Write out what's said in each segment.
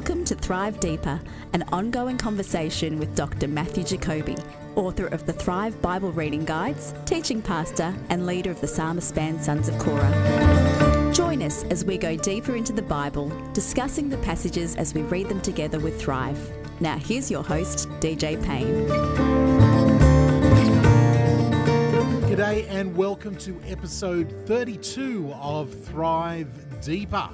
Welcome to Thrive Deeper, an ongoing conversation with Dr. Matthew Jacoby, author of the Thrive Bible Reading Guides, teaching pastor, and leader of the Psalmist band Sons of Korah. Join us as we go deeper into the Bible, discussing the passages as we read them together with Thrive. Now, here's your host, DJ Payne. G'day and welcome to episode 32 of Thrive Deeper.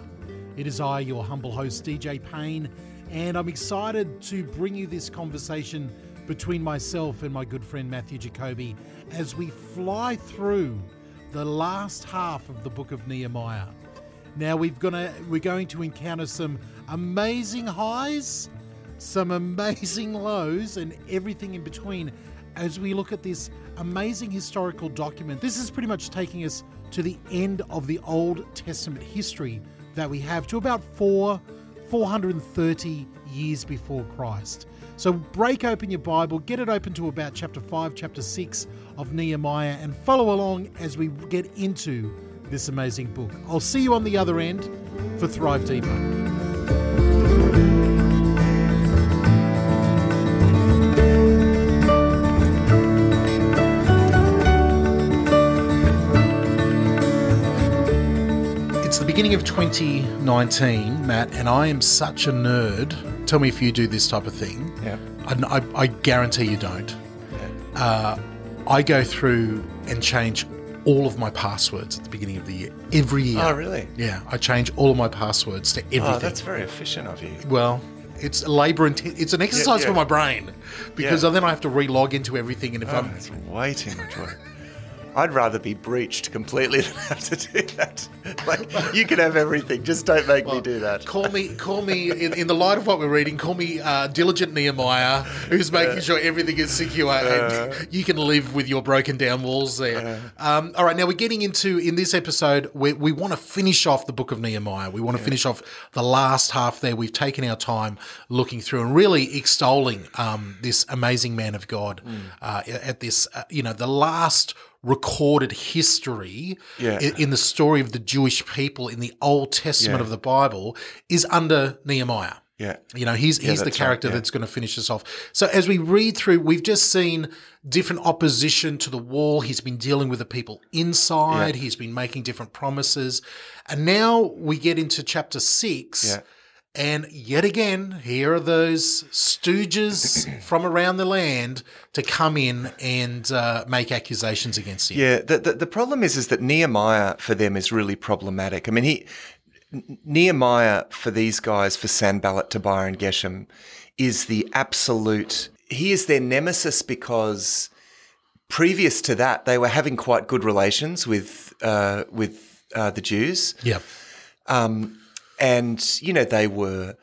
It is I, your humble host, DJ Payne, and I'm excited to bring you this conversation between myself and my good friend Matthew Jacoby as we fly through the last half of the book of Nehemiah. Now we've gonna we're going to encounter some amazing highs, some amazing lows, and everything in between as we look at this amazing historical document. This is pretty much taking us to the end of the Old Testament history that we have to about four, 430 years before Christ. So break open your Bible, get it open to about chapter 5, chapter 6 of Nehemiah, and follow along as we get into this amazing book. I'll see you on the other end for Thrive Deeper. Beginning of 2019, Matt, and I am such a nerd. Tell me if you do this type of thing. Yeah. I, I, I guarantee you don't. Uh, I go through and change all of my passwords at the beginning of the year. Every year. Oh, really? Yeah, I change all of my passwords to everything. Oh, that's very efficient of you. well, it's labor and it's an exercise yeah. for my brain because Yeah. then I have to re-log into everything, and if Oh, I'm it's way too much work. I'd rather be breached completely than have to do that. Like, you can have everything, just don't make me do that. Call me, call me. In, in the light of what we're reading, call me uh, diligent Nehemiah, who's making sure everything is secure and you can live with your broken down walls there. Um, all right, now we're getting into in this episode. We, we want to finish off the book of Nehemiah. We want to finish off the last half there. We've taken our time looking through and really extolling um, this amazing man of God uh, at this, uh, you know, the last recorded history yeah. in, in, the story of the Jewish people in the Old Testament yeah. of the Bible is under Nehemiah. Yeah. You know, he's yeah, he's the character right, yeah. that's going to finish us off. So as we read through, we've just seen different opposition to the wall. He's been dealing with the people inside, yeah. he's been making different promises. And now we get into chapter 6 and yet again, here are those stooges from around the land to come in and uh, make accusations against him. Yeah, the, the, the problem is is that Nehemiah for them is really problematic. I mean, he Nehemiah for these guys, for Sanballat, Tobiah, and Geshem, is the absolute. He is their nemesis because previous to that, they were having quite good relations with uh, with uh, the Jews. Yep. Um, and you know they were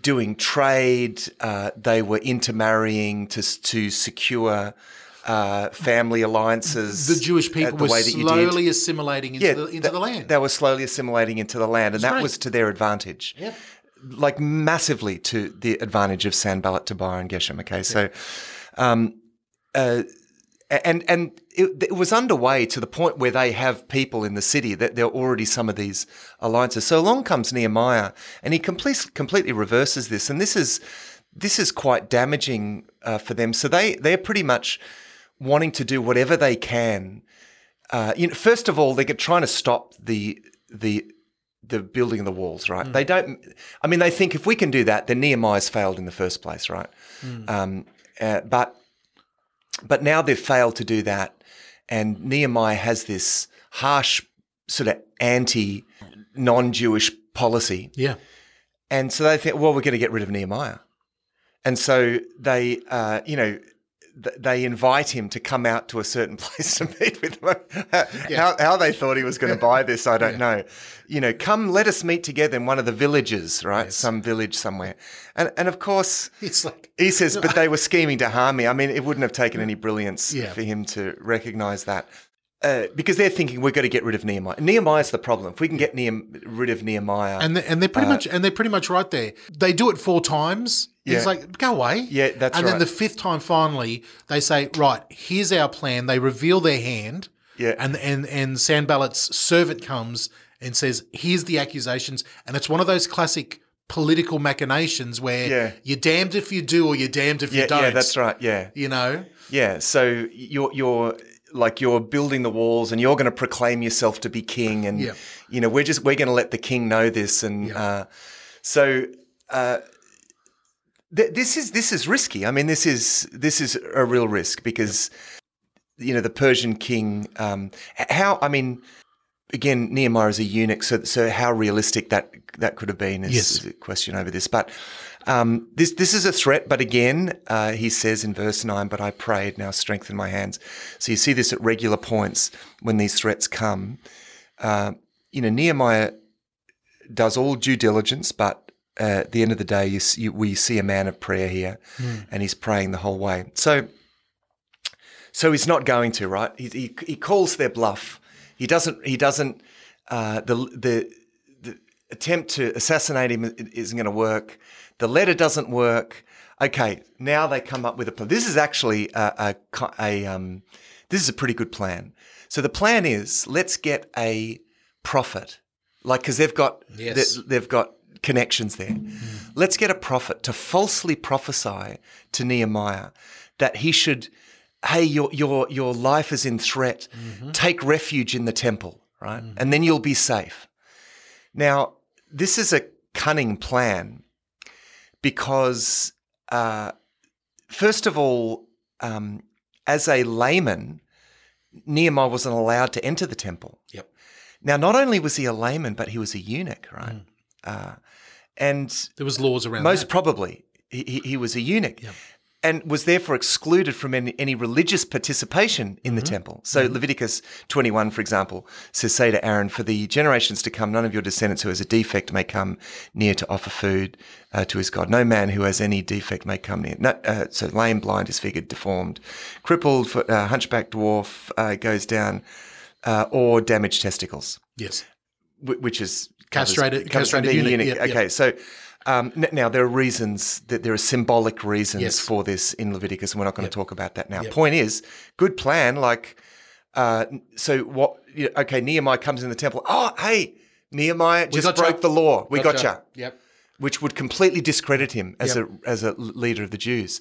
doing trade. Uh, they were intermarrying to to secure uh, family alliances. The Jewish people the were way that you did. slowly assimilating into, Yeah, the, into the land. They were slowly assimilating into the land, and that right. was to their advantage. Yep. Like massively to the advantage of Sanballat, Tobiah, and Geshem. Okay, so, um, uh, and and it, it was underway to the point where they have people in the city that there are already some of these alliances. So along comes Nehemiah, and he completely completely reverses this, and this is this is quite damaging uh, for them. So they they're pretty much wanting to do whatever they can. Uh, you know, first of all, they're trying to stop the the the building of the walls, right? They don't. I mean, they think if we can do that, then Nehemiah's failed in the first place, right? Um, uh, but but now they've failed to do that, and Nehemiah has this harsh sort of anti non-Jewish policy, yeah. and so they think, well, we're going to get rid of Nehemiah, and so they, uh, you know. Th- They invite him to come out to a certain place to meet with them. how, how they thought he was going to buy this, I don't know. You know, come, let us meet together in one of the villages, right? Some village somewhere. And and of course, It's like he says, but they were scheming to harm me. I mean, it wouldn't have taken any brilliance Yeah. for him to recognize that. Uh, because they're thinking we've got to get rid of Nehemiah. Nehemiah's the problem. If we can get Nehem- rid of Nehemiah, and they, and they're pretty much and they're pretty much right there. They do it four times. It's Uh, like go away. Yeah, that's And then the fifth time, finally, they say, "Right, here's our plan." They reveal their hand. Yeah. And and and Sanballat's servant comes and says, "Here's the accusations," and it's one of those classic political machinations where Yeah. you're damned if you do or you're damned if Yeah, you don't. yeah, that's right. Yeah, You know? yeah. So you're you're like you're building the walls, and you're going to proclaim yourself to be king, and Yeah. you know we're just we're going to let the king know this, and uh, so. Uh, th- this is this is risky. I mean, this is this is a real risk because you know the Persian king. Um, how I mean, again, Nehemiah is a eunuch, so so how realistic that that could have been is, Yes. is a question over this. But um, this this is a threat. But again, uh, he says in verse nine, "But I prayed, now strengthen my hands." So you see this at regular points when these threats come. Uh, you know, Nehemiah does all due diligence, but uh, at the end of the day, you see, we see a man of prayer here, and he's praying the whole way. So, so he's not going to right. He, he, he calls their bluff. He doesn't. He doesn't. Uh, the the the attempt to assassinate him isn't going to work. The letter doesn't work. Okay, now they come up with a plan. This is actually a, a, a um, this is a pretty good plan. So the plan is let's get a prophet, like because they've got Yes. they- they've got connections there. Let's get a prophet to falsely prophesy to Nehemiah that he should, hey, your your your life is in threat. Take refuge in the temple, right, and then you'll be safe. Now, this is a cunning plan because, uh, first of all, um, as a layman, Nehemiah wasn't allowed to enter the temple. Yep. Now, not only was he a layman, but he was a eunuch, right? Uh, and There was laws around most that. probably he, he- he was a eunuch and was therefore excluded from any, any religious participation in the Mm-hmm. temple. So Leviticus 21, for example, says, Say to Aaron, for the generations to come, none of your descendants who has a defect may come near to offer food uh, to his God. No man who has any defect may come near. No, uh, so lame, blind, disfigured, deformed, crippled, uh, hunchback dwarf uh, goes down, uh, or damaged testicles yes. wh- which is Castrated- covers- covers castrated eunuch, eunuch. yeah, yeah. Okay, so um, n- now there are reasons that there are symbolic reasons Yes. for this in Leviticus, and we're not going Yep. to talk about that now. Yep. Point is, good plan. Like, uh, so what? You know, okay, Nehemiah comes in the temple. Oh, hey, Nehemiah just gotcha. broke the law. We gotcha. Yep. Which would completely discredit him as Yep. a as a leader of the Jews.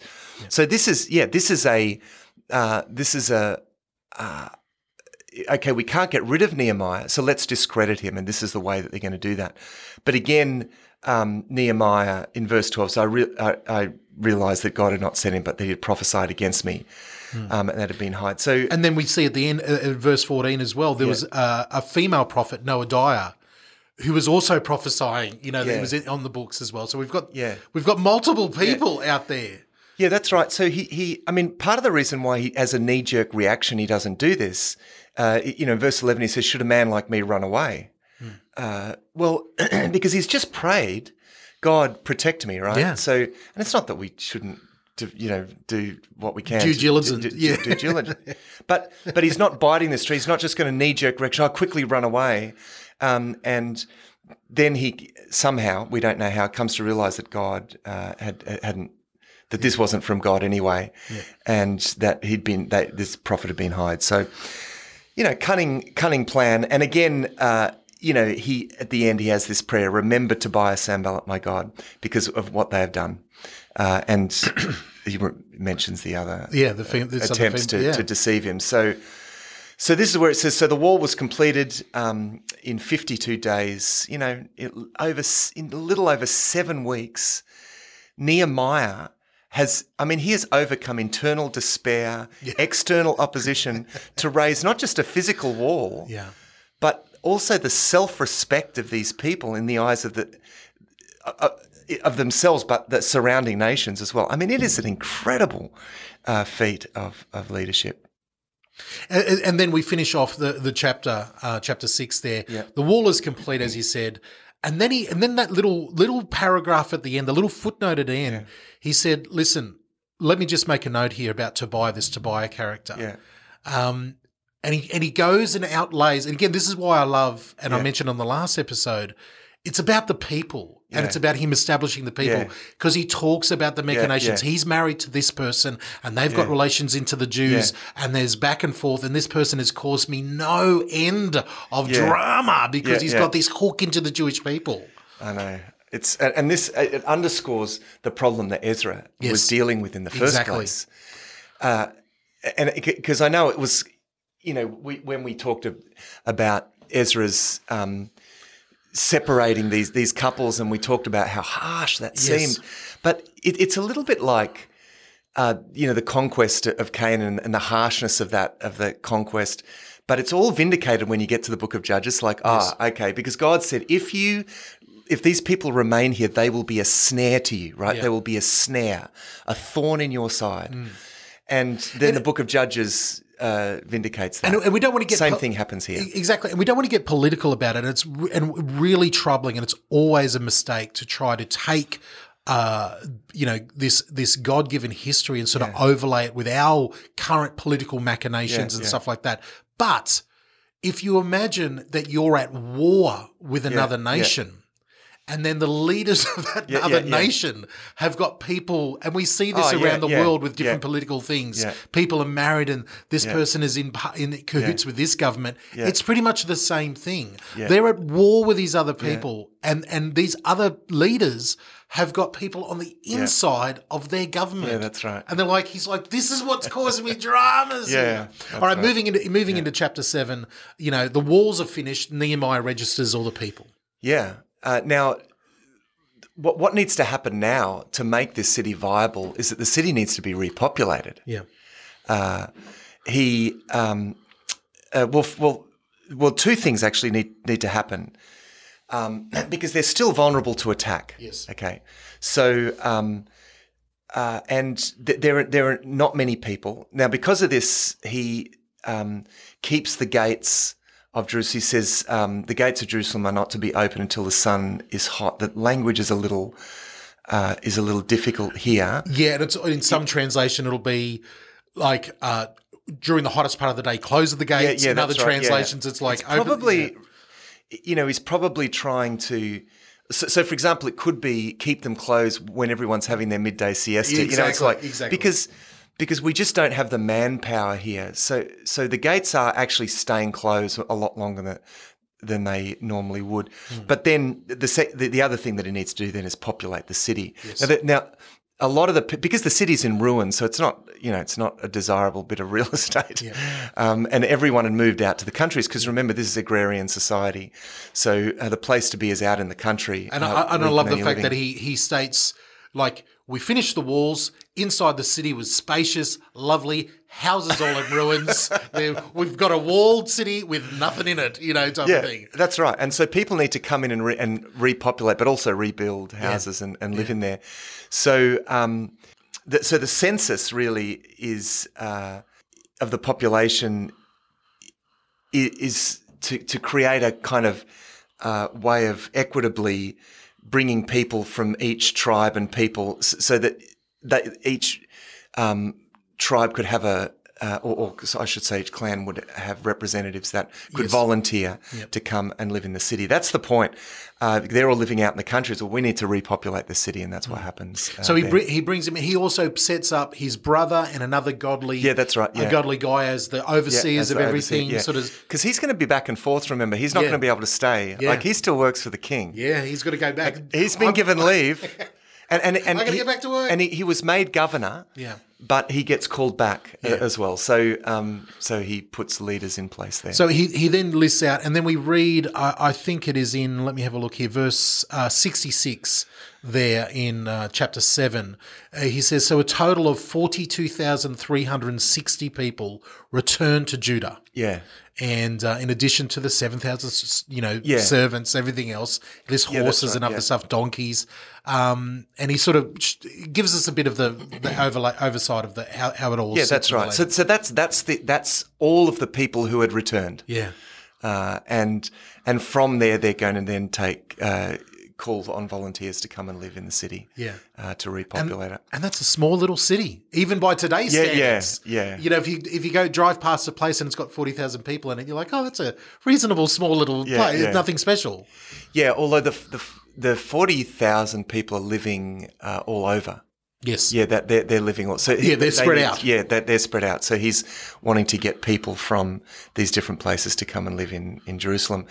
So this is yeah, this is a uh, this is a okay, we can't get rid of Nehemiah, so let's discredit him, and this is the way that they're going to do that. But again, um, Nehemiah in verse 12, so I, re- I, I realized that God had not sent him, but that he had prophesied against me, um, and that had been hid. So, And then we see at the end, uh, uh, verse 14 as well, there was uh, a female prophet, Noadiah, who was also prophesying, you know, that Yeah. was in, on the books as well. So we've got Yeah. we've got multiple people out there. yeah, that's right. So he, he, I mean, part of the reason why he, as a knee jerk reaction, he doesn't do this, uh, you know, in verse 11, he says, Should a man like me run away? Uh, well, because he's just prayed, God protect me, right? Yeah. So, and it's not that we shouldn't, do, you know, do what we can, Due diligence, do, do- yeah. due diligence. but but he's not biting this tree. He's not just going to knee jerk reaction. I'll quickly run away, um, and then he somehow we don't know how comes to realize that God uh, had hadn't that this wasn't from God anyway, and that he'd been that this prophet had been hired. So you know, cunning, cunning plan. And again, uh, you know, he at the end he has this prayer: "Remember Tobias, Sanballat, my God, because of what they have done." Uh, and he mentions the other Yeah, the fem- this other attempts fem- to, yeah. to deceive him. So, so this is where it says: "So the wall was completed um, in fifty-two days." You know, it, over in a little over seven weeks. Nehemiah has, I mean, he has overcome internal despair, external opposition to raise not just a physical wall, Yeah. but also the self-respect of these people in the eyes of the uh, of themselves, but the surrounding nations as well. I mean, it is an incredible uh, feat of of leadership. And, and then we finish off the the chapter, uh, chapter six. There, Yeah. the wall is complete, as you said, and then he and then that little little paragraph at the end, the little footnote at the end. He said, "Listen, let me just make a note here about Tobiah, this Tobiah character." Yeah, Um, and he and he goes and outlays. And again, this is why I love, and I mentioned on the last episode, it's about the people. And it's about him establishing the people Yeah. because he talks about the machinations. yeah. He's married to this person and they've got relations into the Jews and there's back and forth. And this person has caused me no end of Yeah. drama because Yeah, he's yeah. got this hook into the Jewish people. I know. It's and and this it underscores the problem that Ezra Yes. was dealing with in the first Exactly. place. Uh, and because I know it was, you know, we, when we talked about Ezra's um, separating these these couples, and we talked about how harsh that Yes. seemed, but it, it's a little bit like. Uh, you know the conquest of Canaan and the harshness of that of the conquest, but it's all vindicated when you get to the Book of Judges. Like, ah, okay, because God said, if you, if these people remain here, they will be a snare to you, right? Yeah. They will be a snare, a thorn in your side. Mm. And then the Book of Judges uh, vindicates that. And, and we don't want to get same po- thing happens here. Exactly, and we don't want to get political about it. It's re- and really troubling, and it's always a mistake to try to take, uh, you know, this this God given history and sort of overlay it with our current political machinations Yeah, and yeah. stuff like that. But if you imagine that you're at war with another yeah. nation. And then the leaders of that Yeah, other yeah, yeah. nation have got people, and we see this Oh, around the world with different political things. People are married, and this person is in in cahoots with this government. It's pretty much the same thing. They're at war with these other people, and and these other leaders have got people on the inside of their government. Yeah, that's right. And they're like, he's like, this is what's causing me dramas. Yeah, here." All right, right. moving into moving into chapter seven. You know, the walls are finished. Nehemiah registers all the people. Yeah. Uh, now, what what needs to happen now to make this city viable is that the city needs to be repopulated. Yeah. he um, uh, well, well, well, two things actually need need to happen um, because they're still vulnerable to attack. Yes. Okay. So, um, uh, and th- there are, there are not many people now because of this. He um, keeps the gates of Jerusalem. He says um, the gates of Jerusalem are not to be open until the sun is hot. That language is a little uh, is a little difficult here. Yeah, and it's in some translation it'll be like uh, during the hottest part of the day, close of the gates. yeah, yeah, in other right, yeah. translations, it's like open- probably you know he's probably trying to so, so for example it could be keep them closed when everyone's having their midday siesta you know it's like exactly. because because we just don't have the manpower here. So so the gates are actually staying closed a lot longer than than they normally would. Hmm. but then the, sec- the the other thing that he needs to do then is populate the city. Now, that, now a lot of the because the city's in ruins, so it's not you know it's not a desirable bit of real estate, um, and everyone had moved out to the countries because remember this is agrarian society, so uh, the place to be is out in the country. And, uh, I, and I love the fact any that he he states like we finished the walls. Inside the city was spacious, lovely. Houses all in ruins. We've got a walled city with nothing in it, you know, type yeah, of thing. that's right. And so people need to come in and, re- and repopulate, but also rebuild houses and, and live in there. So, um, the, so the census really is uh, of the population is to, to create a kind of uh, way of equitably bringing people from each tribe and people so that each um, tribe could have a uh, or, or I should say each clan would have representatives that could Yes. volunteer to come and live in the city. That's the point. Uh, they're all living out in the country, so we need to repopulate the city, and that's what happens. uh, Mm. So he br- he brings him. He also sets up his brother and another godly. Yeah, that's right, yeah. godly guy as the overseers of everything. Sort of. because he's going to be back and forth. Remember, he's not Yeah. going to be able to stay. Yeah. Like he still works for the king. Yeah, he's got to go back. He's been I'm- given leave, and and and I gotta he- get back to work. And he, he was made governor. Yeah. But he gets called back uh, Yeah. as well. So um, so he puts leaders in place there. So he, he then lists out, and then we read, I, I think it is in, let me have a look here, verse uh, 66 there in uh, chapter 7. Uh, he says, So a total of 42,360 people returned to Judah. yeah, And uh, in addition to the 7,000, you know, Yeah. servants, everything else, there's that's horses right, and other yeah. stuff, donkeys. Um, and he sort of gives us a bit of the, the overlay, oversight of the how, how it all yeah, that's right. So so that's that's the that's all of the people who had returned. yeah. uh, and and from there they're going to then take uh, call on volunteers to come and live in the city. Yeah. uh, to repopulate it. And that's a small little city, even by today's Yeah, yeah, standards. yeah. You know, if you if you go drive past a place and it's got forty thousand people in it, you're like, oh, that's a reasonable small little Yeah, place. yeah. Nothing special. Yeah, although the the the forty thousand people are living uh, all over. Yes. Yeah, that they're, they're living all. So Yeah, they're they spread out. Yeah, they're, they're spread out. So he's wanting to get people from these different places to come and live in in Jerusalem.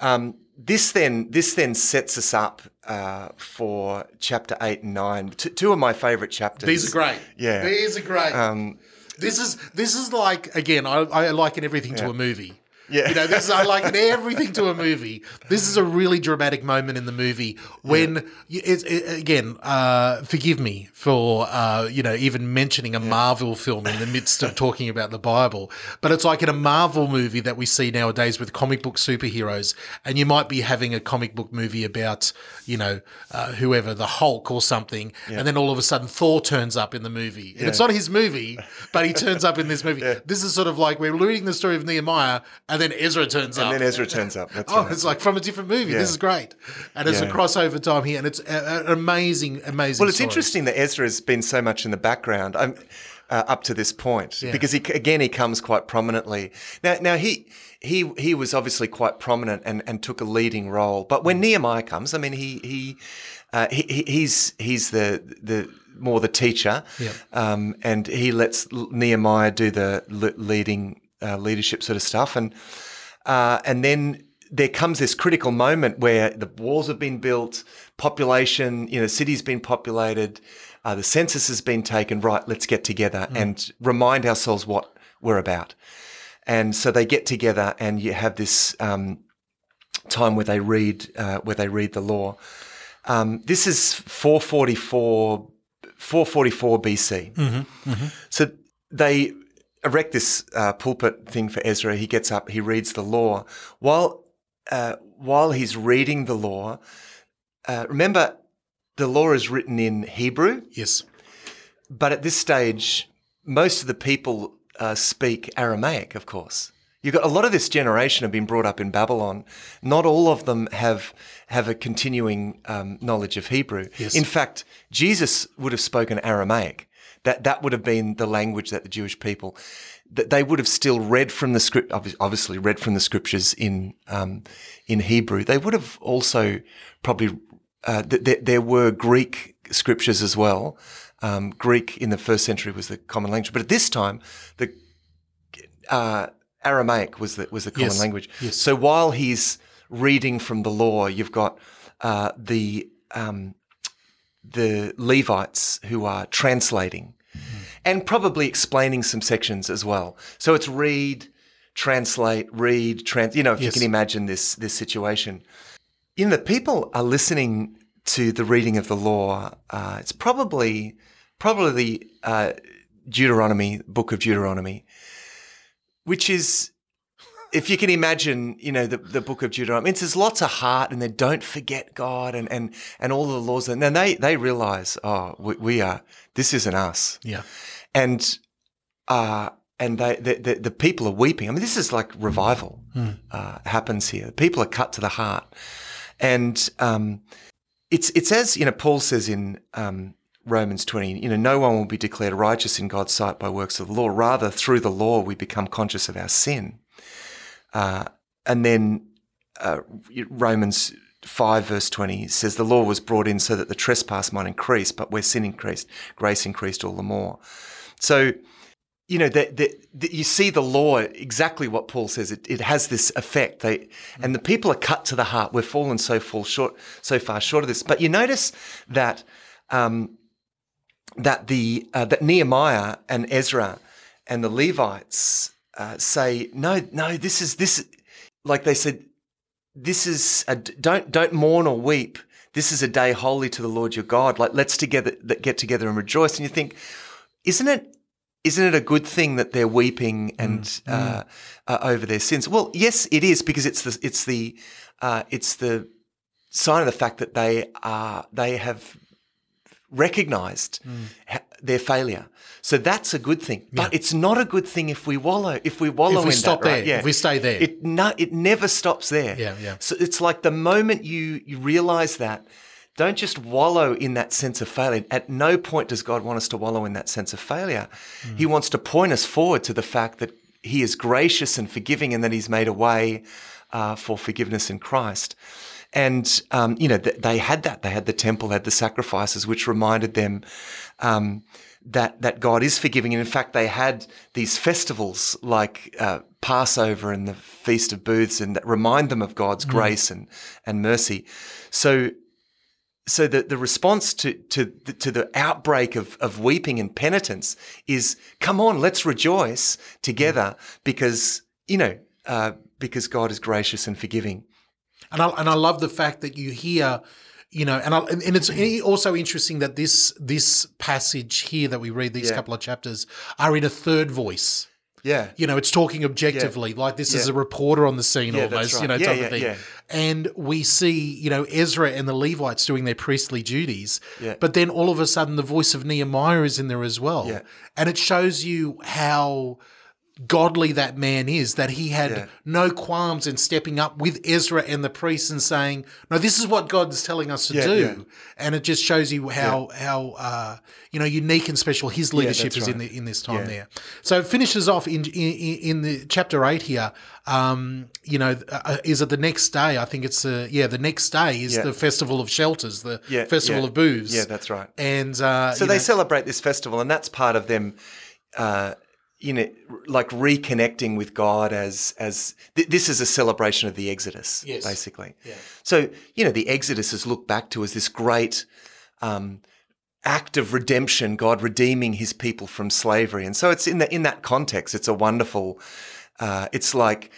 Um, this then this then sets us up uh, for chapter eight and nine. T- two of my favorite chapters. These are great. Yeah. These are great. Um, this is this is like again, I, I liken everything to a movie. Yeah. You know, this is I liken everything to a movie. This is a really dramatic moment in the movie when you, it's it, again, uh, forgive me for uh, you know even mentioning a Marvel film in the midst of talking about the Bible, but it's like in a Marvel movie that we see nowadays with comic book superheroes, and you might be having a comic book movie about you know uh, whoever the Hulk or something, and then all of a sudden Thor turns up in the movie, and it's not his movie, but he turns up in this movie. This is sort of like we're reading the story of Nehemiah, and then Ezra turns up. and then Ezra turns up. That's Oh, right. it's like from a different movie. This is great, and it's a crossover time here, and it's an amazing, amazing. Well, it's story. interesting that Ezra has been so much in the background um, uh, up to this point Yeah. because he again he comes quite prominently. Now, now he he he was obviously quite prominent and, and took a leading role. But when Nehemiah comes, I mean, he he, uh, he he- he's he's the the more the teacher, Yeah. um, and he lets Nehemiah do the leading uh, leadership sort of stuff, and uh, and then there comes this critical moment where the walls have been built, population, you know, city's been populated, uh, the census has been taken. Right, let's get together and remind ourselves what we're about. And so they get together, and you have this um, time where they read uh, where they read the law. Um, this is 444, 444 BC. So they erect this uh, pulpit thing for Ezra. He gets up, he reads the law. While uh, while he's reading the law, uh, remember the law is written in Hebrew, Yes. but at this stage, most of the people uh, speak Aramaic. Of course, You've got a lot of this generation have been brought up in Babylon. Not all of them have have a continuing um, knowledge of Hebrew. Yes. In fact, Jesus would have spoken Aramaic. That that would have been the language that the Jewish people that they would have still read from the script. Obviously, read from the scriptures in um, in Hebrew. They would have also probably uh, th- th- there were Greek scriptures as well. Um, Greek in the first century was the common language, but at this time, the uh, Aramaic was the was the common Yes. language. Yes. So while he's reading from the law, you've got uh, the um, the Levites who are translating and probably explaining some sections as well. So it's read, translate, read, trans. You know, if Yes. you can imagine this this situation, you know, the people are listening to the reading of the law. Uh, it's probably probably the uh, Deuteronomy, book of Deuteronomy, which is. If you can imagine, you know, the, the book of Deuteronomy, it's, there's lots of heart and they don't forget God and, and, and all the laws. And then they, they realize, oh, we, we are, this isn't us Yeah. And uh, and they, the, the the people are weeping. I mean, this is like revival uh, happens here. People are cut to the heart, and um, it's it's as you know Paul says in um, Romans twenty. You know, no one will be declared righteous in God's sight by works of the law. Rather, through the law, we become conscious of our sin. Uh, and then uh, Romans 5 verse 20 says the law was brought in so that the trespass might increase, but where sin increased, grace increased all the more. So, you know, that you see the law exactly what Paul says. It, it has this effect. They and the people are cut to the heart. We're fallen so fall short, so far short of this. But you notice that um, that the uh, that Nehemiah and Ezra and the Levites uh, say, no, no, this is this, like they said, this is a, don't don't mourn or weep. This is a day holy to the Lord your God. Like let's together get together and rejoice. And you think, isn't it? Isn't it a good thing that they're weeping and uh, uh, over their sins? Well, yes, it is because it's the it's the uh, it's the sign of the fact that they are they have recognized ha- their failure. So that's a good thing. But it's not a good thing if we wallow if we wallow If we in stop that, right? there, if we stay there. It no, it never stops there. Yeah, yeah. So it's like the moment you you realize that don't just wallow in that sense of failure. At no point does God want us to wallow in that sense of failure. Mm. He wants to point us forward to the fact that He is gracious and forgiving and that He's made a way uh, for forgiveness in Christ. And, um, you know, th- they had that. They had the temple, had the sacrifices, which reminded them um, that that God is forgiving. And in fact, they had these festivals like uh, Passover and the Feast of Booths, and that remind them of God's grace and and mercy. So. So the, the response to, to, the, to the outbreak of, of weeping and penitence is, come on, let's rejoice together because, you know, uh, because God is gracious and forgiving. And I, and I love the fact that you hear, you know, and I, and it's also interesting that this this passage here that we read these Yeah. couple of chapters are in a third voice. Yeah. You know, it's talking objectively, like this is a reporter on the scene Yeah, almost, you know, Yeah, type yeah, of thing. yeah. And we see, you know, Ezra and the Levites doing their priestly duties, Yeah. but then all of a sudden the voice of Nehemiah is in there as well. Yeah. And it shows you how godly that man is that he had Yeah. no qualms in stepping up with Ezra and the priests and saying, "No, this is what God is telling us to Yeah, do." yeah. And it just shows you how how uh, you know unique and special his leadership is in the in this time there. So it finishes off in in, in the chapter eight here. Um, you know, uh, is it the next day? I think it's uh, yeah, the next day is the festival of shelters, the festival of booths. Yeah, that's right. And uh, So they know, celebrate this festival, and that's part of them, uh, you know, like reconnecting with God as as th- this is a celebration of the Exodus, Yes. basically. Yeah. So you know, the Exodus is looked back to as this great. Um, act of redemption god redeeming his people from slavery and so it's in the in that context it's a wonderful uh, it's like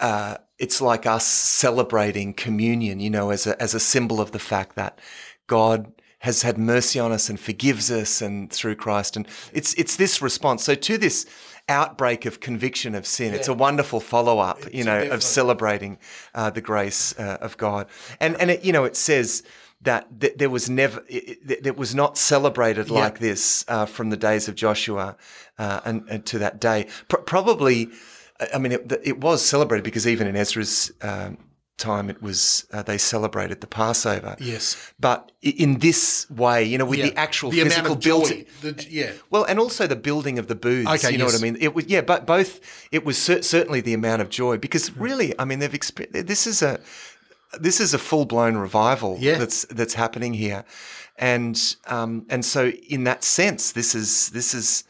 uh, it's like us celebrating communion, you know, as a, as a symbol of the fact that God has had mercy on us and forgives us and through Christ. And it's, it's this response. So to this outbreak of conviction of sin, it's a wonderful follow up, you know, of celebrating uh, the grace uh, of God. And, and it, you know, it says, that th- there was never, it, it, was not celebrated Yeah. like this uh, from the days of Joshua uh, and, and to that day. Pro- probably, I- I mean, it, it was celebrated because even in Ezra's um, time, it was uh, they celebrated the Passover. yes, But in this way, you know, with Yeah. the actual the physical amount of joy, building. the- yeah, Well, and also the building of the booths. Okay, you know what I mean? It was yeah, but both. It was cer- certainly the amount of joy because really, I mean, they've experienced. This is a this is a full blown revival Yeah. that's that's happening here, and um and so in that sense, this is this is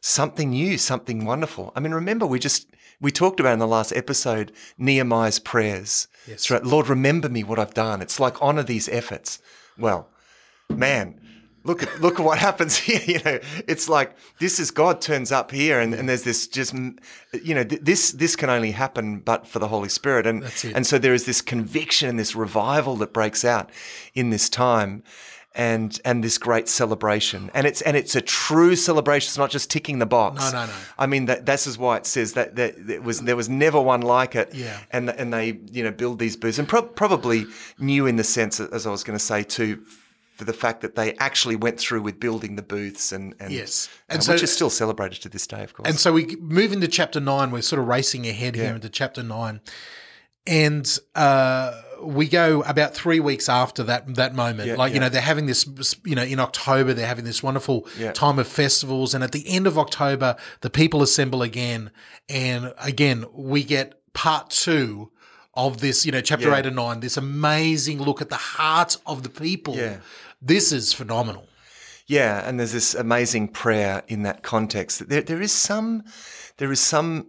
something new, something wonderful. I mean, remember we just we talked about in the last episode Nehemiah's prayers. Yes. Right, Lord, remember me what I've done. It's like honor these efforts. Well, man, look at look at what happens here. You know, it's like this is God turns up here, and, and there's this just you know th- this this can only happen but for the Holy Spirit, and and so there is this conviction and this revival that breaks out in this time. And and this great celebration, and it's and it's a true celebration. It's not just ticking the box. No, no, no. I mean that this is why it says that, that it was there was never one like it. Yeah. And and they you know build these booths and pro- probably new in the sense as I was going to say too for the fact that they actually went through with building the booths and, and Yes. uh, And so- which is still celebrated to this day, of course. And so we move into chapter nine. We're sort of racing ahead here into chapter nine, and uh, we go about three weeks after that that moment. Yeah, like you know, they're having this. You know, in October they're having this wonderful Yeah. time of festivals, and at the end of October the people assemble again, and again we get part two. Of this, you know, chapter Yeah. eight and nine, this amazing look at the heart of the people. Yeah. This is phenomenal. Yeah, and there's this amazing prayer in that context. There, there is some, there is some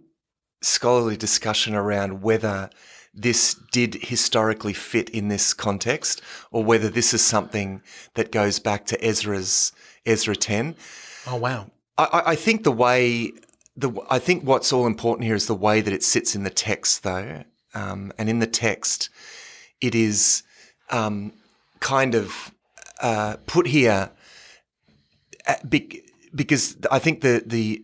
scholarly discussion around whether this did historically fit in this context, or whether this is something that goes back to Ezra's Ezra ten. Oh wow. I, I- think the way the I think what's all important here is the way that it sits in the text, though, um, and in the text, it is um, kind of uh, put here uh, because I think the the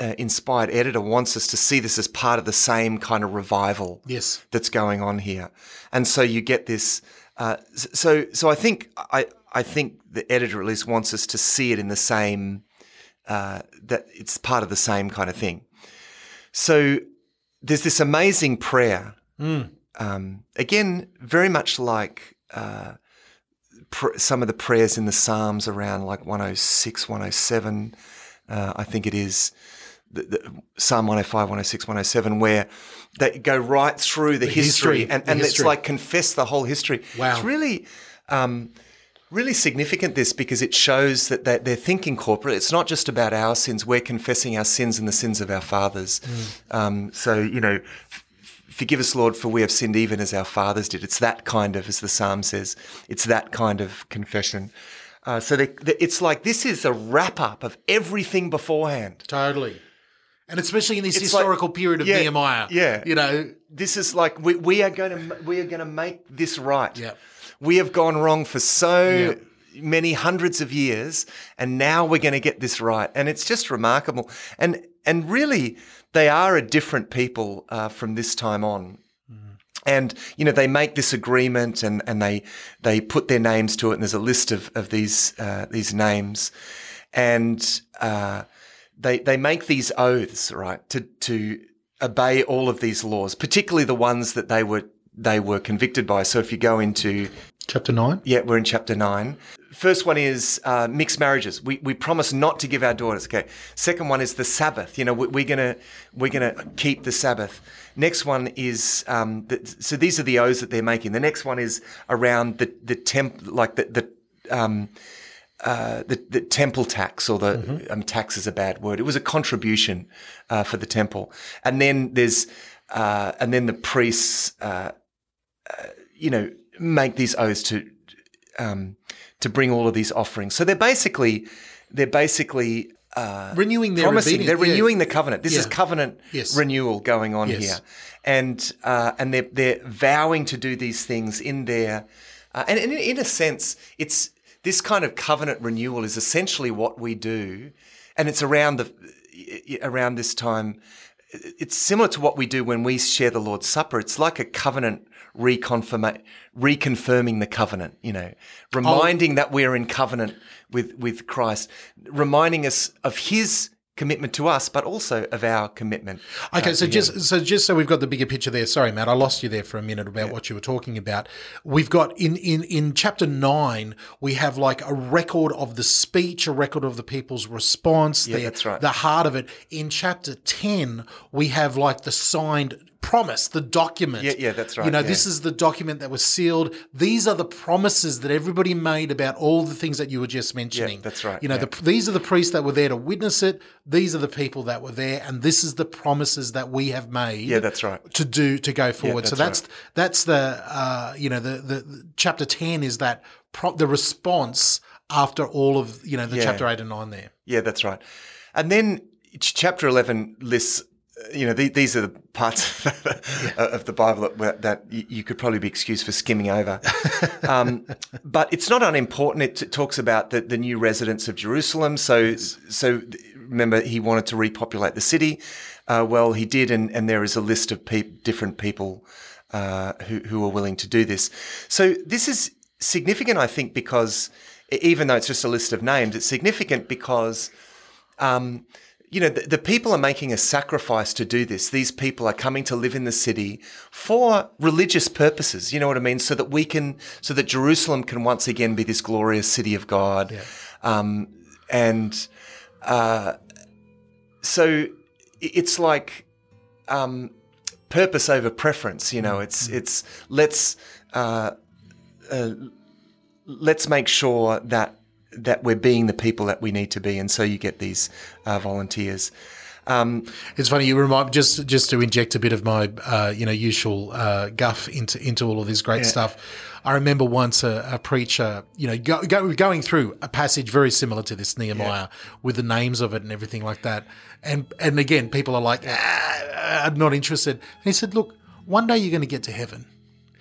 uh, inspired editor wants us to see this as part of the same kind of revival Yes. that's going on here, and so you get this. Uh, so so I think I I think the editor at least wants us to see it in the same uh, that it's part of the same kind of thing. So there's this amazing prayer. Um, again, very much like uh, pr- some of the prayers in the Psalms around like 106, 107, uh, I think it is. The, the, Psalm 105, 106, 107, where they go right through the, history, history, and, the and it's like confess the whole history. Wow. It's really, um, really significant this because it shows that they're, they're thinking corporate. It's not just about our sins. We're confessing our sins and the sins of our fathers. Um, so, you know, forgive us, Lord, for we have sinned even as our fathers did. It's that kind of, as the psalm says, it's that kind of confession. Uh, so they, they, it's like this is a wrap up of everything beforehand. Totally. And especially in this It's like- historical period of Yeah, Nehemiah. yeah. You know, This is like we, we are going to we are going to make this right. Yeah. We have gone wrong for so Yeah. many hundreds of years, and now we're going to get this right. And it's just remarkable. And and really, they are a different people uh, from this time on. And you know they make this agreement, and, and they they put their names to it, and there's a list of of these uh, these names, and uh, they they make these oaths, right, to to obey all of these laws, particularly the ones that they were they were convicted by. So if you go into chapter 9. yeah, we're in chapter nine. First one is uh, mixed marriages. We, we promise not to give our daughters. Okay. Second one is the Sabbath. You know, we, we're gonna we're gonna keep the Sabbath. Next one is um, the, so these are the oaths that they're making. The next one is around the the temp like the the um, uh, the, the temple tax or the um, tax is a bad word. It was a contribution uh, for the temple, and then there's uh, and then the priests, uh, uh, you know, make these oaths to um, to bring all of these offerings. So they're basically they're basically uh, Renewing their promising. obedience. They're Yeah. renewing the covenant. This is covenant Yes. renewal going on Yes. here, and uh, and they're they're vowing to do these things in their uh, and in, in a sense, it's this kind of covenant renewal is essentially what we do, and it's around the around this time. It's similar to what we do when we share the Lord's Supper. It's like a covenant reconfirma- reconfirming the covenant. You know, reminding oh. that we're in covenant with with Christ, reminding us of His commitment to us, but also of our commitment. Okay, uh, so just Him. so just so we've got the bigger picture there. Sorry, Matt, I lost you there for a minute about what you were talking about. We've got in in in chapter nine, we have like a record of the speech, a record of the people's response. Yeah, the, that's right. The heart of it. In chapter ten, we have like the signed promise, the document. Yeah, yeah, that's right. You know, yeah. this is the document that was sealed. These are the promises that everybody made about all the things that you were just mentioning. that's right, You know, yeah. the these are the priests that were there to witness it. These are the people that were there, and this is the promises that we have made. Yeah, that's right. To do to go forward. so that's that's that's the uh, you know the, the the chapter ten is that pro- the response after all of you know the Yeah. chapter eight and nine there. Yeah, that's right. And then chapter 11 lists, you know, the, these are the parts of the Bible that, that you, could probably be excused for skimming over. um, but it's not unimportant. It talks about the, the new residents of Jerusalem. So, so remember, he wanted to repopulate the city. Uh, well, he did, and, and there is a list of peop different people uh, who, who are willing to do this. So this is significant, I think, because even though it's just a list of names, it's significant because um, you know, the, the people are making a sacrifice to do this. These people are coming to live in the city for religious purposes. You know what I mean? So that we can, so that Jerusalem can once again be this glorious city of God. Um, and uh, so it's like um, purpose over preference. You know, it's it's let's uh, uh, let's make sure that that we're being the people that we need to be, and so you get these uh, volunteers. Um, It's funny you remind just just to inject a bit of my uh, you know usual uh, guff into into all of this great stuff. I remember once a, a preacher, you know, go, go, going through a passage very similar to this Nehemiah with the names of it and everything like that, and and again, people are like, ah, I'm not interested. And he said, look, one day you're going to get to heaven.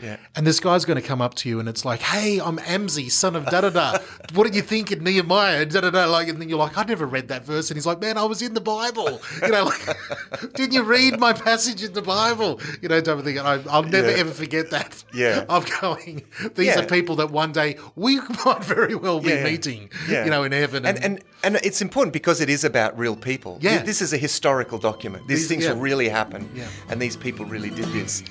Yeah, And this guy's going to come up to you and it's like, hey, I'm Amzi, son of da da da. What did you think in Nehemiah? Da da da. Like, and then you're like, I never read that verse. And he's like, man, I was in the Bible. You know, like, didn't you read my passage in the Bible? You know, type of thing. And I, I'll never Yeah. ever forget that. Yeah. I'm going, these Yeah. are people that one day we might very well be Yeah. meeting, you know, in heaven. and and and it's important because it is about real people. Yeah. this is a historical document. These These- things really happen, Yeah. and these people really did this.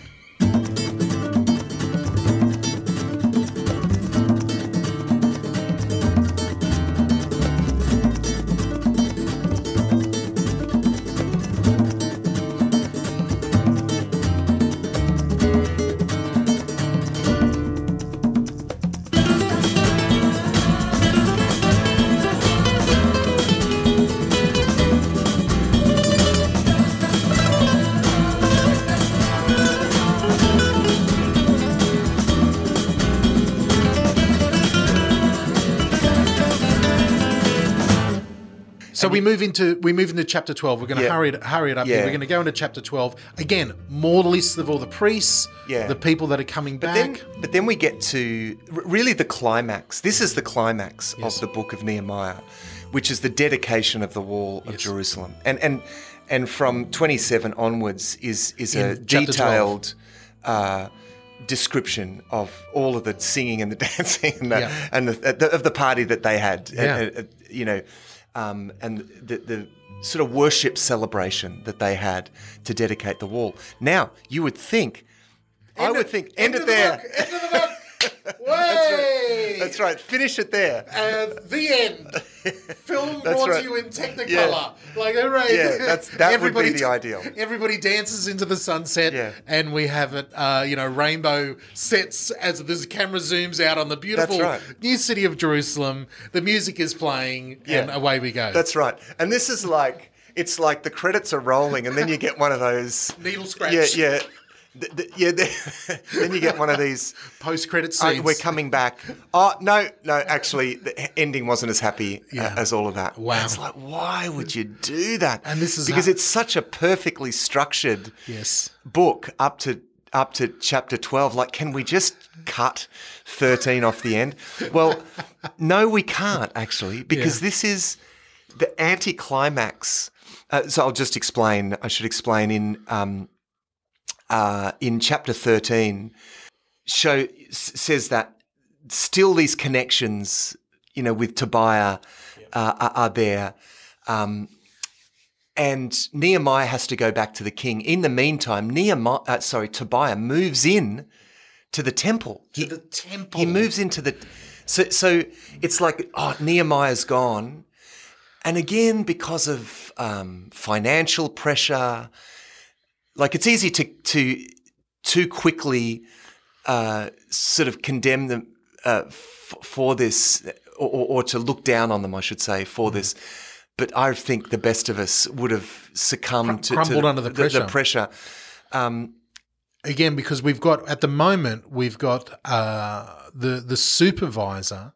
So we move into we move into chapter twelve. We're going to Yeah. hurry it hurry it up. here. We're going to go into chapter twelve again. More lists of all the priests, Yeah. the people that are coming back. Then, but then we get to really the climax. This is the climax of the book of Nehemiah, which is the dedication of the wall of Jerusalem. And and and from 27 onwards is is a In 12. detailed uh, description of all of the singing and the dancing and the, Yeah. and the, the, of the party that they had. Yeah. Uh, uh, you know, um, and the, the sort of worship celebration that they had to dedicate the wall. Now, you would think, I would think, end, it there. End of the book. Way. That's right. Finish it there. Uh, the end. Film That's brought right. to you in Technicolor. Yeah. Like, hooray. Yeah, that's- that would be Everybody the ideal. Everybody dances into the sunset, Yeah. and we have it, uh, you know, rainbow sets as the camera zooms out on the beautiful right. new city of Jerusalem. The music is playing, and away we go. That's right. And this is like it's like the credits are rolling, and then you get one of those needle scratch. Yeah, yeah, Th- th- yeah. th- then you get one of these. Post-credit "Oh, scenes. we're coming back. Oh no, no. Actually, the ending wasn't as happy uh, Yeah. as all of that. Wow. It's like, why would you do that? And this is because how- it's such a perfectly structured Yes. book up to up to chapter 12 like can we just cut 13 off the end well no we can't actually because Yeah. this is the anticlimax uh, so i'll just explain i should explain in um, uh, in chapter 13 show s- says that still these connections you know with tobiah uh, are, are there um, and Nehemiah has to go back to the king. In the meantime, Nehemiah, uh, sorry, Tobiah moves in to the temple. To He, the temple. he moves into the. So, so it's like, oh, Nehemiah's gone. And again, because of um, financial pressure, like it's easy to, to too quickly uh, sort of condemn them uh, f- for this, or, or, to look down on them, I should say, for Mm. this. But I think the best of us would have succumbed to, to crumbled under the pressure. The, pressure. Um, again because we've got at the moment we've got uh, the the supervisor,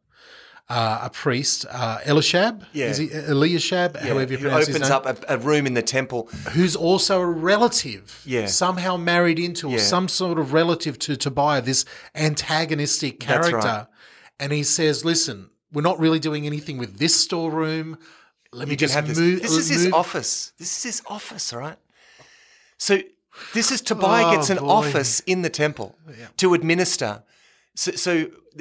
uh, a priest, uh, Elishab. Yeah. Is he Eliashab? however you who pronounce opens his name. up a, a room in the temple. who's also a relative, Yeah. somehow married into or some sort of relative to Tobiah, this antagonistic That's character. right. And he says, "Listen, we're not really doing anything with this storeroom. Let me You can just have this. move." This is his move- office. This is his office, all right? So this is Tobiah Oh, gets an boy. office in the temple to administer. So, so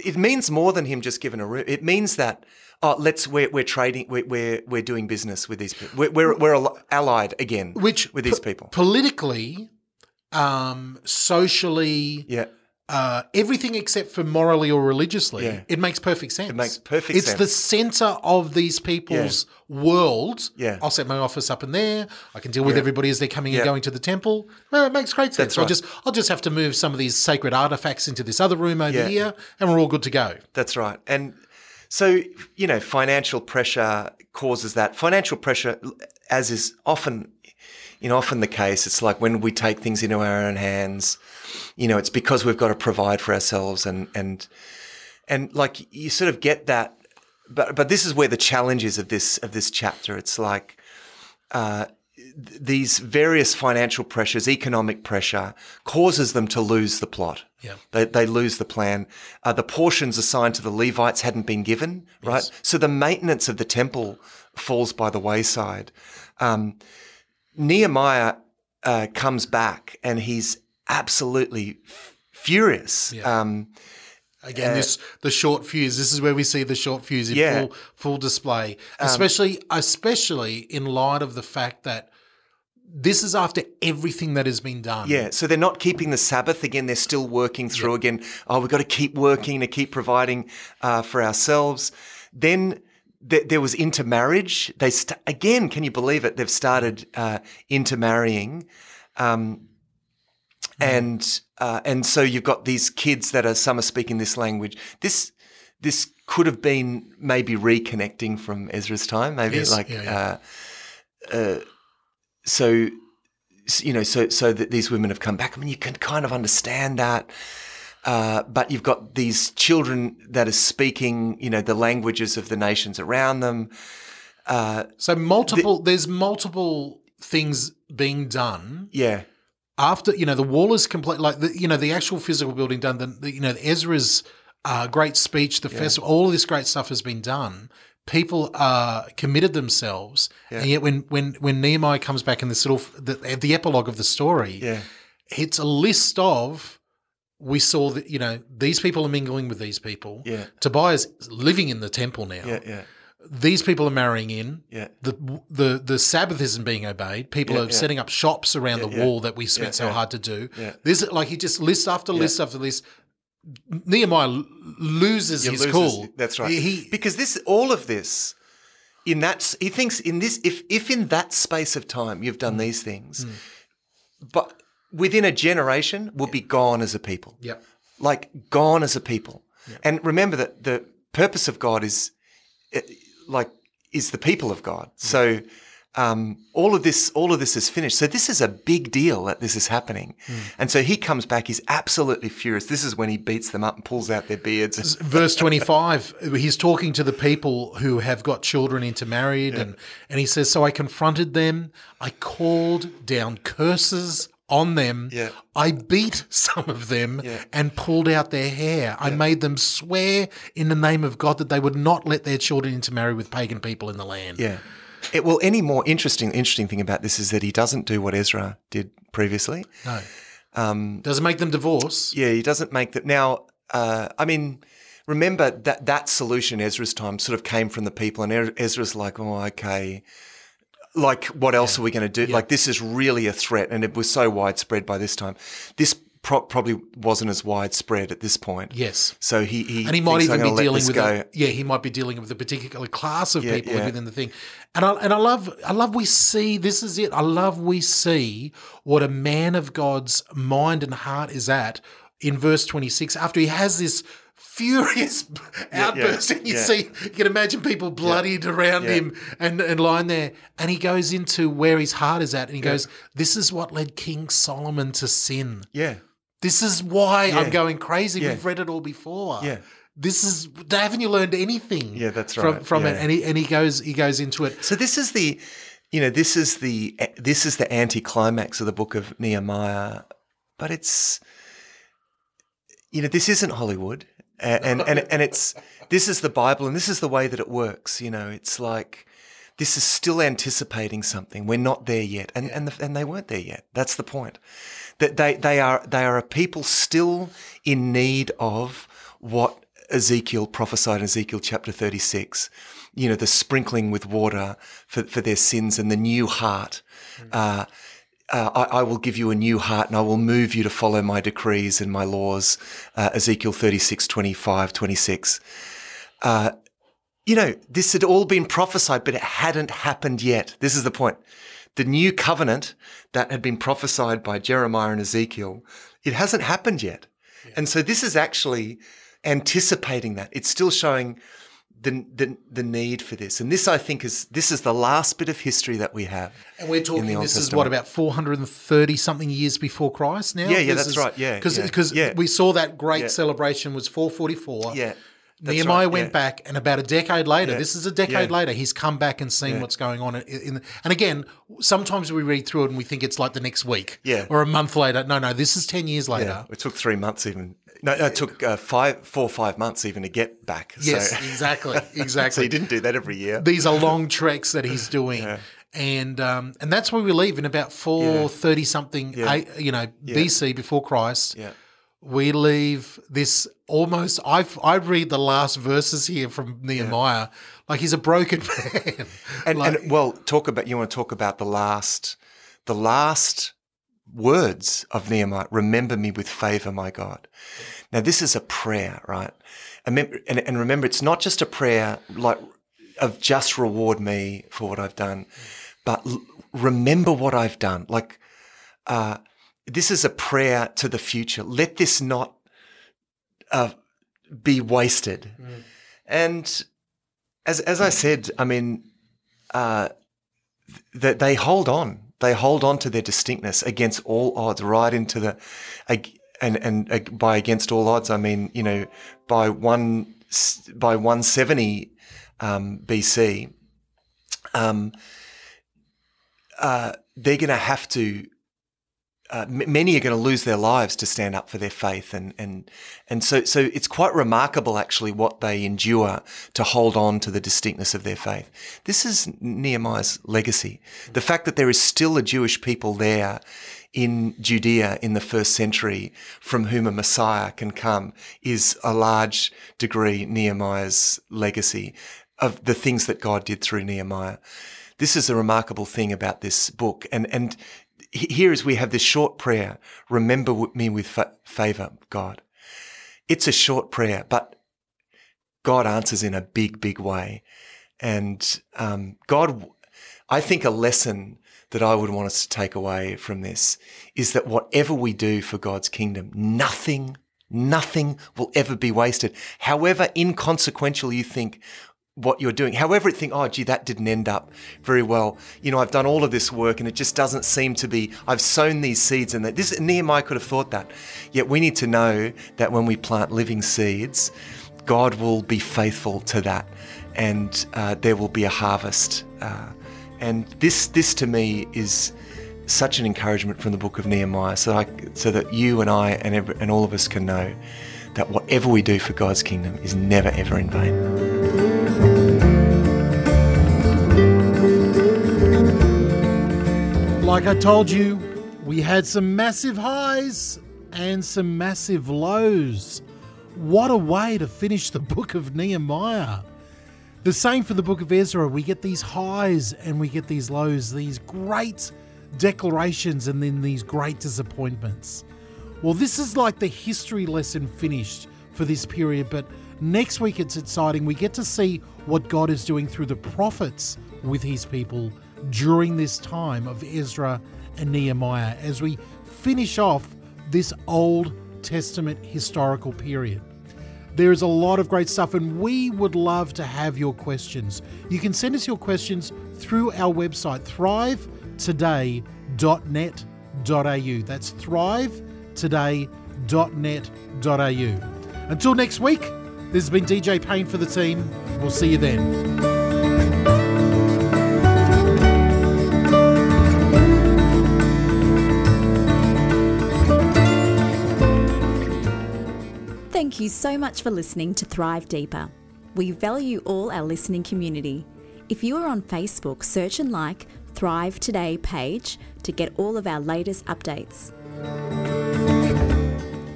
it means more than him just giving a room. It means that oh, let's we're, we're trading, we're, we're we're doing business with these people. We're we're, we're al- allied again, which with these po- people. politically, um, socially, Yeah, uh, everything except for morally or religiously, Yeah. it makes perfect sense. It makes perfect sense. it's sense. the center of these people's world. Yeah. I'll set my office up in there. I can deal with everybody as they're coming Yeah. and going to the temple. Well, it makes great sense. That's I'll just I'll just have to move some of these sacred artifacts into this other room over Yeah. here, and we're all good to go. That's right. And so, you know, financial pressure causes that. Financial pressure, as is often, you know, often the case, it's like when we take things into our own hands, you know, it's because we've got to provide for ourselves and, and, and like you sort of get that. But, but this is where the challenge is of this, of this chapter. It's like, uh, these various financial pressures, economic pressure, causes them to lose the plot. Yeah. They, they lose the plan. Uh, the portions assigned to the Levites hadn't been given, right? So the maintenance of the temple falls by the wayside. Um, Nehemiah uh, comes back and he's absolutely f- furious. Yeah. Um, Again, this the short fuse. This is where we see the short fuse in Yeah. full full display, especially especially in light of the fact that this is after everything that has been done. Yeah, so they're not keeping the Sabbath again. They're still working through again. Oh, we've got to keep working to keep providing uh, for ourselves. Then th- there was intermarriage. They st- again, can you believe it? They've started uh, intermarrying, um, and uh, and so you've got these kids that are some are speaking this language. This this could have been maybe reconnecting from Ezra's time. Maybe Yes, like. yeah, yeah. Uh, uh, so you know, so so that these women have come back. I mean, you can kind of understand that. Uh, but you've got these children that are speaking, you know, the languages of the nations around them. so multiple. there's multiple things being done Yeah. after you know the wall is complete. Like the you know the actual physical building done. The, the you know Ezra's uh, great speech, the festival, all of this great stuff has been done. People uh, committed themselves, and yet when when when Nehemiah comes back in this little the, the epilogue of the story, Yeah. it's a list of we saw that you know these people are mingling with these people. Yeah. Tobiah's living in the temple now. Yeah. Yeah. These people are marrying in. Yeah. The the the Sabbath isn't being obeyed. People Yeah, are yeah. setting up shops around the yeah. wall that we spent so hard to do. Yeah. This like he just list after list after list. Nehemiah loses his loses- cool. That's right. He, because this, all of this, in that, he thinks in this, if if in that space of time you've Mm. done these things, but within a generation, we'll be gone as a people. Yep. like gone as a people. And remember that the purpose of God is eh, like is the people of God. So um, all of this, all of this is finished. So this is a big deal that this is happening. And so he comes back. He's absolutely furious. This is when he beats them up and pulls out their beards. verse 25 he's talking to the people who have got children intermarried and and he says so i confronted them i called down curses on them Yeah. i beat some of them Yeah. and pulled out their hair i made them swear in the name of god that they would not let their children intermarry with pagan people in the land Yeah. It, well, any more interesting interesting thing about this is that he doesn't do what Ezra did previously. no um, doesn't make them divorce Yeah, he doesn't make that. Now, uh, I mean, remember that that solution Ezra's time sort of came from the people, and Ezra's like, oh, okay. Like, what else are we going to do? Like, this is really a threat, and it was so widespread by this time. This pro- probably wasn't as widespread at this point. yes So he, he and he might even be dealing with a, yeah he might be dealing with a particular class of Yeah, people yeah. within the thing and I, and I love I love we see this is it I love we see what a man of God's mind and heart is at in verse 26 after he has this furious outburst and you yeah. see you can imagine people bloodied around Yeah. him and, and lying there and he goes into where his heart is at and he goes this is what led King Solomon to sin Yeah, this is why I'm going crazy. Yeah. We've read it all before. Yeah. This is haven't you learned anything? Yeah, that's From right. from it. Yeah. And he and he goes he goes into it. So this is the, you know, this is the this is the anticlimax of the book of Nehemiah, but it's, you know, this isn't Hollywood, and and and it's this is the Bible, and this is the way that it works. You know, it's like this is still anticipating something. We're not there yet, and and the, and they weren't there yet. That's the point. That they they are they are a people still in need of what Ezekiel prophesied in Ezekiel chapter 36. You know, the sprinkling with water for, for their sins and the new heart. Uh, uh, I, I will give you a new heart and I will move you to follow my decrees and my laws. Uh, Ezekiel 36, 25, 26. Uh, you know, this had all been prophesied, but it hadn't happened yet. This is the point. The new covenant that had been prophesied by Jeremiah and Ezekiel, it hasn't happened yet. And so this is actually anticipating that. It's still showing the, the the need for this. And this I think is this is the last bit of history that we have. And we're in talking this is what about 430 something years before Christ now? Yeah, yeah, This that's is- right. Yeah, Because yeah, because yeah. we saw that great Yeah. celebration was 444. Yeah. that's Nehemiah right, went yeah. back, and about a decade later, Yeah. this is a decade Yeah. later, he's come back and seen what's going on. In, in, and again, sometimes we read through it and we think it's like the next week, Yeah. or a month later. No, no, this is ten years later. Yeah, it took three months even. No, no it took uh, five, four, or five months even to get back. Yes, so, exactly, so exactly. he didn't do that every year. These are long treks that he's doing, and um, and that's where we leave in about four thirty something, eight, you know, BC before Christ. Yeah. We leave this almost. I I read the last verses here from Nehemiah like he's a broken man. And, Like- and well, talk about you want to talk about the last, the last words of Nehemiah. Remember me with favor, my God. Now this is a prayer, right? And, remember, it's not just a prayer like of just reward me for what I've done, but remember what I've done. Like, uh, this is a prayer to the future. Let this not uh, be wasted. And as as I said, I mean, uh, that they hold on. They hold on to their distinctness against all odds, right into the, and and by against all odds, I mean you know by one by one seventy um, BC, um, uh, they're going to have to. Uh, many are going to lose their lives to stand up for their faith, and and and so so it's quite remarkable actually what they endure to hold on to the distinctness of their faith. This is Nehemiah's legacy. The fact that there is still a Jewish people there in Judea in the first century from whom a Messiah can come is a large degree Nehemiah's legacy of the things that God did through Nehemiah. This is a remarkable thing about this book. And, and here as we have this short prayer, remember me with fa- favor, God. It's a short prayer, but God answers in a big, big way. And um, God, I think a lesson that I would want us to take away from this is that whatever we do for God's kingdom, nothing, nothing will ever be wasted. However inconsequential you think what you're doing. However, it think, oh, gee, that didn't end up very well. You know, I've done all of this work and it just doesn't seem to be. I've sown these seeds, and that this Nehemiah could have thought that. Yet we need to know that when we plant living seeds, God will be faithful to that, and uh, there will be a harvest. Uh, and this, this to me is such an encouragement from the book of Nehemiah, so, I, so that you and I and, every, and all of us can know that whatever we do for God's kingdom is never ever in vain. Like I told you, we had some massive highs and some massive lows. What a way to finish the book of Nehemiah. The same for the book of Ezra. We get these highs and we get these lows, these great declarations and then these great disappointments. Well, this is like the history lesson finished for this period, but next week it's exciting. We get to see what God is doing through the prophets with his people during this time of Ezra and Nehemiah as we finish off this Old Testament historical period. There is a lot of great stuff, and we would love to have your questions. You can send us your questions through our website, thrivetoday.net.au. That's thrivetoday.net.au. Until next week, this has been DJ Payne for the team. We'll see you then. Thank you so much for listening to Thrive Deeper. We value all our listening community. If you are on Facebook, search and like Thrive Today page to get all of our latest updates.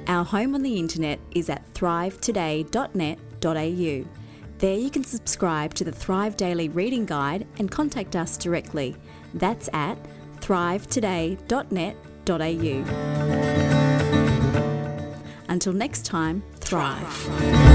Our home on the internet is at thrivetoday.net.au. There you can subscribe to the Thrive Daily Reading Guide and contact us directly. That's at thrivetoday.net.au. Until next time, thrive.